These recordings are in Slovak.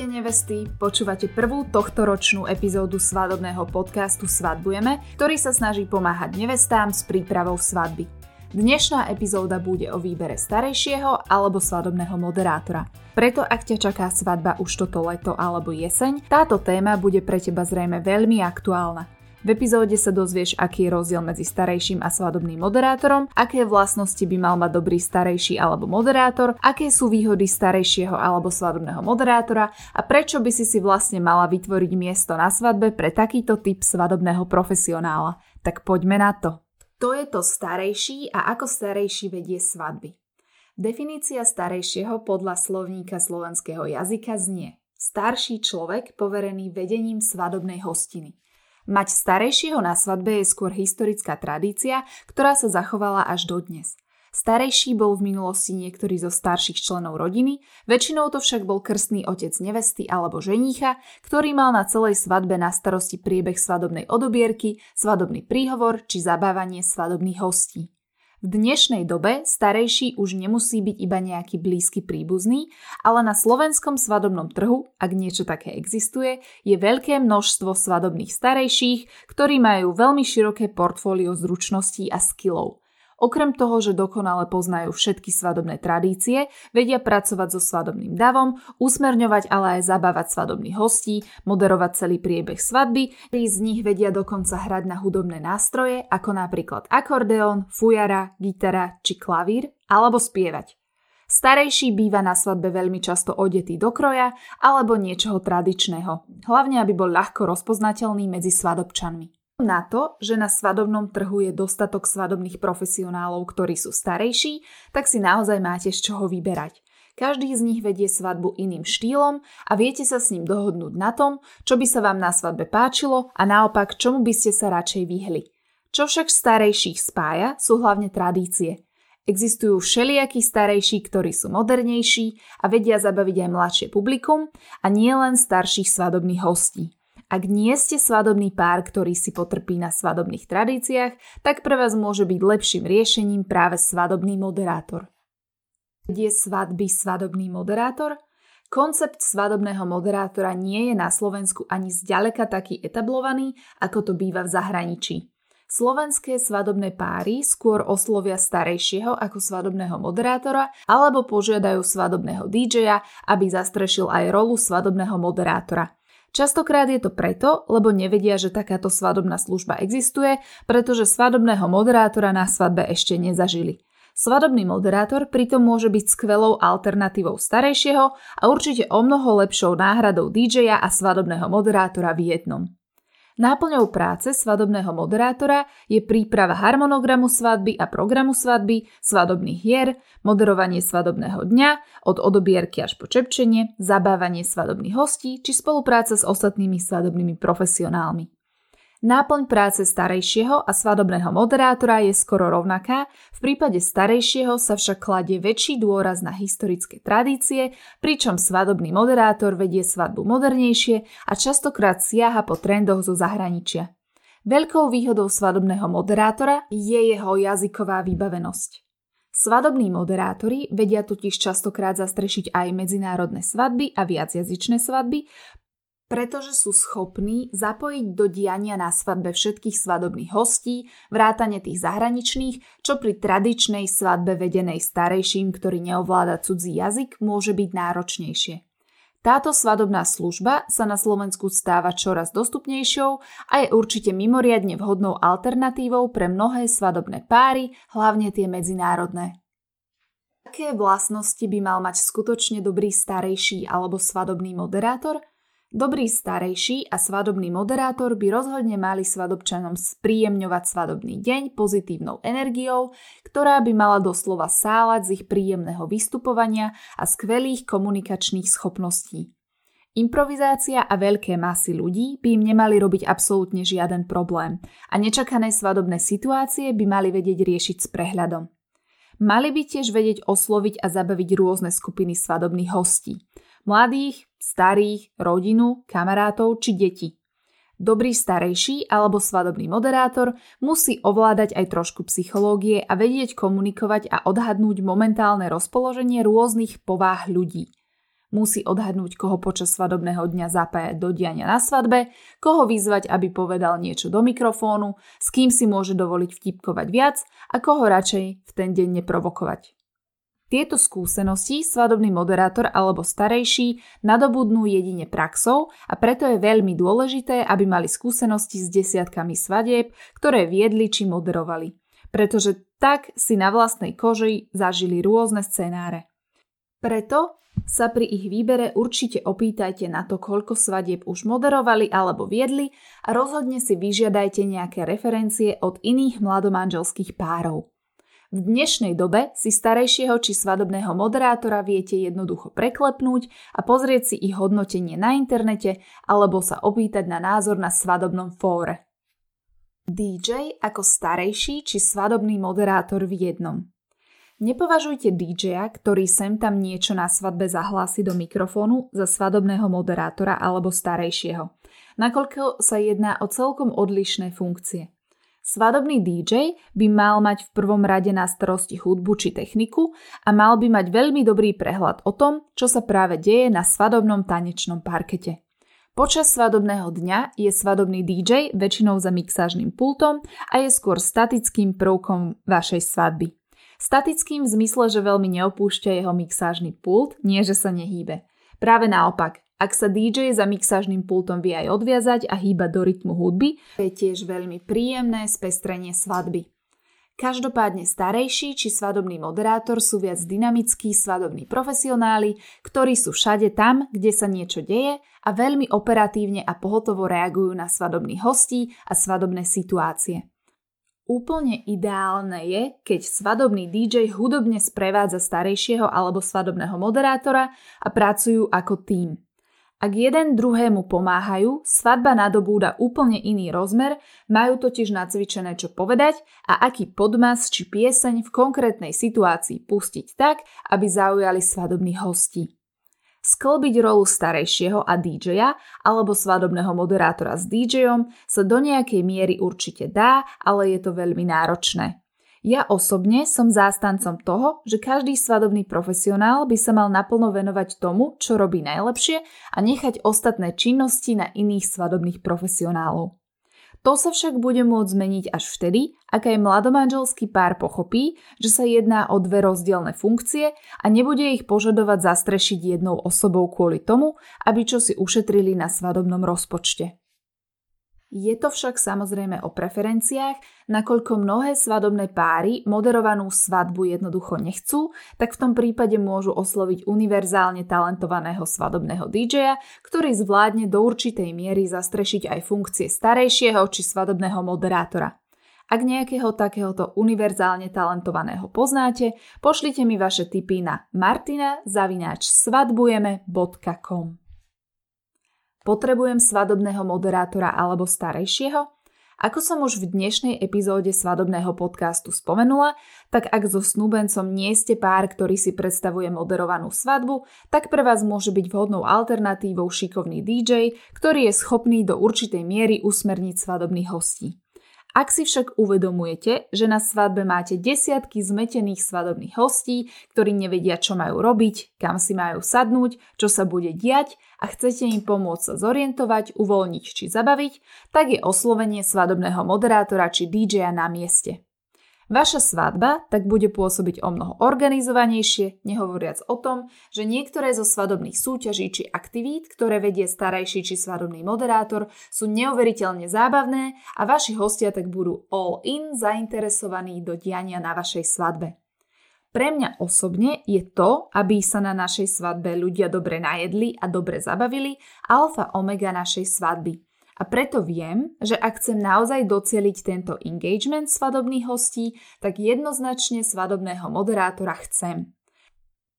Ahojte nevesty, počúvate prvú tohtoročnú epizódu svadobného podcastu Svadbujeme, ktorý sa snaží pomáhať nevestám s prípravou svadby. Dnešná epizóda bude o výbere starejšieho alebo svadobného moderátora. Preto ak ťa čaká svadba už toto leto alebo jeseň, táto téma bude pre teba zrejme veľmi aktuálna. V epizóde sa dozvieš, aký je rozdiel medzi starejším a svadobným moderátorom, aké vlastnosti by mal mať dobrý starejší alebo moderátor, aké sú výhody starejšieho alebo svadobného moderátora a prečo by si si vlastne mala vytvoriť miesto na svadbe pre takýto typ svadobného profesionála. Tak poďme na to. To je to starejší a ako starejší vedie svadby. Definícia starejšieho podľa slovníka slovenského jazyka znie starší človek poverený vedením svadobnej hostiny. Mať starejšieho na svadbe je skôr historická tradícia, ktorá sa zachovala až dodnes. Starejší bol v minulosti niektorý zo starších členov rodiny, väčšinou to však bol krstný otec nevesty alebo ženícha, ktorý mal na celej svadbe na starosti priebeh svadobnej odobierky, svadobný príhovor či zabávanie svadobných hostí. V dnešnej dobe starejší už nemusí byť iba nejaký blízky príbuzný, ale na slovenskom svadobnom trhu, ak niečo také existuje, je veľké množstvo svadobných starejších, ktorí majú veľmi široké portfólio zručností a skillov. Okrem toho, že dokonale poznajú všetky svadobné tradície, vedia pracovať so svadobným davom, usmerňovať ale aj zabávať svadobných hostí, moderovať celý priebeh svadby, ktorí z nich vedia dokonca hrať na hudobné nástroje, ako napríklad akordeón, fujara, gitara či klavír, alebo spievať. Starejší býva na svadbe veľmi často odetý do kroja alebo niečoho tradičného, hlavne aby bol ľahko rozpoznateľný medzi svadobčanmi na to, že na svadobnom trhu je dostatok svadobných profesionálov, ktorí sú starejší, tak si naozaj máte z čoho vyberať. Každý z nich vedie svadbu iným štýlom a viete sa s ním dohodnúť na tom, čo by sa vám na svadbe páčilo a naopak čomu by ste sa radšej vyhli. Čo však starejších spája, sú hlavne tradície. Existujú všelijakí starejší, ktorí sú modernejší a vedia zabaviť aj mladšie publikum a nie len starších svadobných hostí. Ak nie ste svadobný pár, ktorý si potrpí na svadobných tradíciách, tak pre vás môže byť lepším riešením práve svadobný moderátor. Je svadby svadobný moderátor? Koncept svadobného moderátora nie je na Slovensku ani zďaleka taký etablovaný, ako to býva v zahraničí. Slovenské svadobné páry skôr oslovia starejšieho ako svadobného moderátora alebo požiadajú svadobného DJ-a, aby zastrešil aj rolu svadobného moderátora – Častokrát je to preto, lebo nevedia, že takáto svadobná služba existuje, pretože svadobného moderátora na svadbe ešte nezažili. Svadobný moderátor pritom môže byť skvelou alternatívou starejšieho a určite o mnoho lepšou náhradou DJ-a a svadobného moderátora v jednom. Náplňou práce svadobného moderátora je príprava harmonogramu svadby a programu svadby, svadobných hier, moderovanie svadobného dňa, od odobierky až po čepčenie, zabávanie svadobných hostí či spolupráca s ostatnými svadobnými profesionálmi. Náplň práce starejšieho a svadobného moderátora je skoro rovnaká, v prípade starejšieho sa však kladie väčší dôraz na historické tradície, pričom svadobný moderátor vedie svadbu modernejšie a častokrát siaha po trendoch zo zahraničia. Veľkou výhodou svadobného moderátora je jeho jazyková vybavenosť. Svadobní moderátori vedia totiž častokrát zastrešiť aj medzinárodné svadby a viacjazyčné svadby, pretože sú schopní zapojiť do diania na svadbe všetkých svadobných hostí, vrátane tých zahraničných, čo pri tradičnej svadbe vedenej starejším, ktorý neovláda cudzí jazyk, môže byť náročnejšie. Táto svadobná služba sa na Slovensku stáva čoraz dostupnejšou a je určite mimoriadne vhodnou alternatívou pre mnohé svadobné páry, hlavne tie medzinárodné. Aké vlastnosti by mal mať skutočne dobrý starejší alebo svadobný moderátor – Dobrý starejší a svadobný moderátor by rozhodne mali svadobčanom spríjemňovať svadobný deň pozitívnou energiou, ktorá by mala doslova sálať z ich príjemného vystupovania a skvelých komunikačných schopností. Improvizácia a veľké masy ľudí by im nemali robiť absolútne žiaden problém a nečakané svadobné situácie by mali vedieť riešiť s prehľadom. Mali by tiež vedieť osloviť a zabaviť rôzne skupiny svadobných hostí – Mladých, starých, rodinu, kamarátov či deti. Dobrý starejší alebo svadobný moderátor musí ovládať aj trošku psychológie a vedieť komunikovať a odhadnúť momentálne rozpoloženie rôznych pováh ľudí. Musí odhadnúť, koho počas svadobného dňa zapájať do diania na svadbe, koho vyzvať, aby povedal niečo do mikrofónu, s kým si môže dovoliť vtipkovať viac a koho radšej v ten deň neprovokovať. Tieto skúsenosti svadobný moderátor alebo starejší nadobudnú jedine praxou a preto je veľmi dôležité, aby mali skúsenosti s desiatkami svadieb, ktoré viedli či moderovali. Pretože tak si na vlastnej koži zažili rôzne scenáre. Preto sa pri ich výbere určite opýtajte na to, koľko svadieb už moderovali alebo viedli a rozhodne si vyžiadajte nejaké referencie od iných mladomanželských párov. V dnešnej dobe si starejšieho či svadobného moderátora viete jednoducho preklepnúť a pozrieť si ich hodnotenie na internete alebo sa opýtať na názor na svadobnom fóre. DJ ako starejší či svadobný moderátor v jednom. Nepovažujte DJ-a, ktorý sem tam niečo na svadbe zahlási do mikrofónu za svadobného moderátora alebo starejšieho, nakoľko sa jedná o celkom odlišné funkcie. Svadobný DJ by mal mať v prvom rade na starosti hudbu či techniku a mal by mať veľmi dobrý prehľad o tom, čo sa práve deje na svadobnom tanečnom parkete. Počas svadobného dňa je svadobný DJ väčšinou za mixážnym pultom a je skôr statickým prvkom vašej svadby. Statickým v zmysle, že veľmi neopúšťa jeho mixážny pult, nie že sa nehýbe. Práve naopak, ak sa DJ za mixážnym pultom vie aj odviazať a hýba do rytmu hudby, je tiež veľmi príjemné spestrenie svadby. Každopádne starejší či svadobný moderátor sú viac dynamickí svadobní profesionáli, ktorí sú všade tam, kde sa niečo deje a veľmi operatívne a pohotovo reagujú na svadobných hostí a svadobné situácie. Úplne ideálne je, keď svadobný DJ hudobne sprevádza starejšieho alebo svadobného moderátora a pracujú ako tým. Ak jeden druhému pomáhajú, svadba nadobúda úplne iný rozmer, majú totiž nacvičené čo povedať a aký podmas či pieseň v konkrétnej situácii pustiť tak, aby zaujali svadobných hostí. Sklbiť rolu starejšieho a DJ-a alebo svadobného moderátora s DJ-om sa do nejakej miery určite dá, ale je to veľmi náročné. Ja osobne som zástancom toho, že každý svadobný profesionál by sa mal naplno venovať tomu, čo robí najlepšie a nechať ostatné činnosti na iných svadobných profesionálov. To sa však bude môcť zmeniť až vtedy, ak aj mladomanželský pár pochopí, že sa jedná o dve rozdielne funkcie a nebude ich požadovať zastrešiť jednou osobou kvôli tomu, aby čo si ušetrili na svadobnom rozpočte. Je to však samozrejme o preferenciách, nakoľko mnohé svadobné páry moderovanú svadbu jednoducho nechcú, tak v tom prípade môžu osloviť univerzálne talentovaného svadobného DJ-a, ktorý zvládne do určitej miery zastrešiť aj funkcie starejšieho či svadobného moderátora. Ak nejakého takéhoto univerzálne talentovaného poznáte, pošlite mi vaše tipy na martina.svadbujeme.com Potrebujem svadobného moderátora alebo starejšieho? Ako som už v dnešnej epizóde svadobného podcastu spomenula, tak ak so snúbencom nie ste pár, ktorý si predstavuje moderovanú svadbu, tak pre vás môže byť vhodnou alternatívou šikovný DJ, ktorý je schopný do určitej miery usmerniť svadobných hostí. Ak si však uvedomujete, že na svadbe máte desiatky zmetených svadobných hostí, ktorí nevedia, čo majú robiť, kam si majú sadnúť, čo sa bude diať a chcete im pomôcť sa zorientovať, uvoľniť či zabaviť, tak je oslovenie svadobného moderátora či DJ-a na mieste. Vaša svadba tak bude pôsobiť o mnoho organizovanejšie, nehovoriac o tom, že niektoré zo svadobných súťaží či aktivít, ktoré vedie starajší či svadobný moderátor, sú neuveriteľne zábavné a vaši hostia tak budú all in zainteresovaní do diania na vašej svadbe. Pre mňa osobne je to, aby sa na našej svadbe ľudia dobre najedli a dobre zabavili, alfa omega našej svadby – a preto viem, že ak chcem naozaj docieliť tento engagement svadobných hostí, tak jednoznačne svadobného moderátora chcem.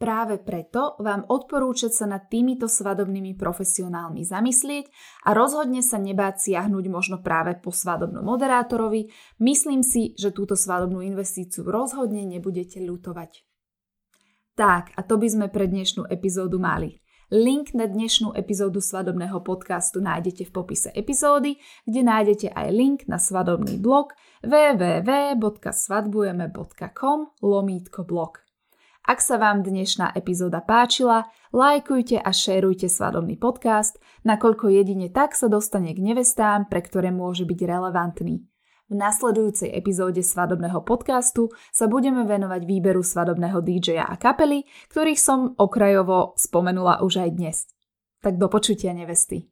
Práve preto vám odporúčať sa nad týmito svadobnými profesionálmi zamyslieť a rozhodne sa nebáť siahnuť možno práve po svadobnom moderátorovi. Myslím si, že túto svadobnú investíciu rozhodne nebudete ľutovať. Tak, a to by sme pre dnešnú epizódu mali. Link na dnešnú epizódu svadobného podcastu nájdete v popise epizódy, kde nájdete aj link na svadobný blog www.svadbujeme.com lomítko blog. Ak sa vám dnešná epizóda páčila, lajkujte a šerujte svadobný podcast, nakoľko jedine tak sa dostane k nevestám, pre ktoré môže byť relevantný. V nasledujúcej epizóde svadobného podcastu sa budeme venovať výberu svadobného DJ-a a kapely, ktorých som okrajovo spomenula už aj dnes. Tak do počutia nevesty.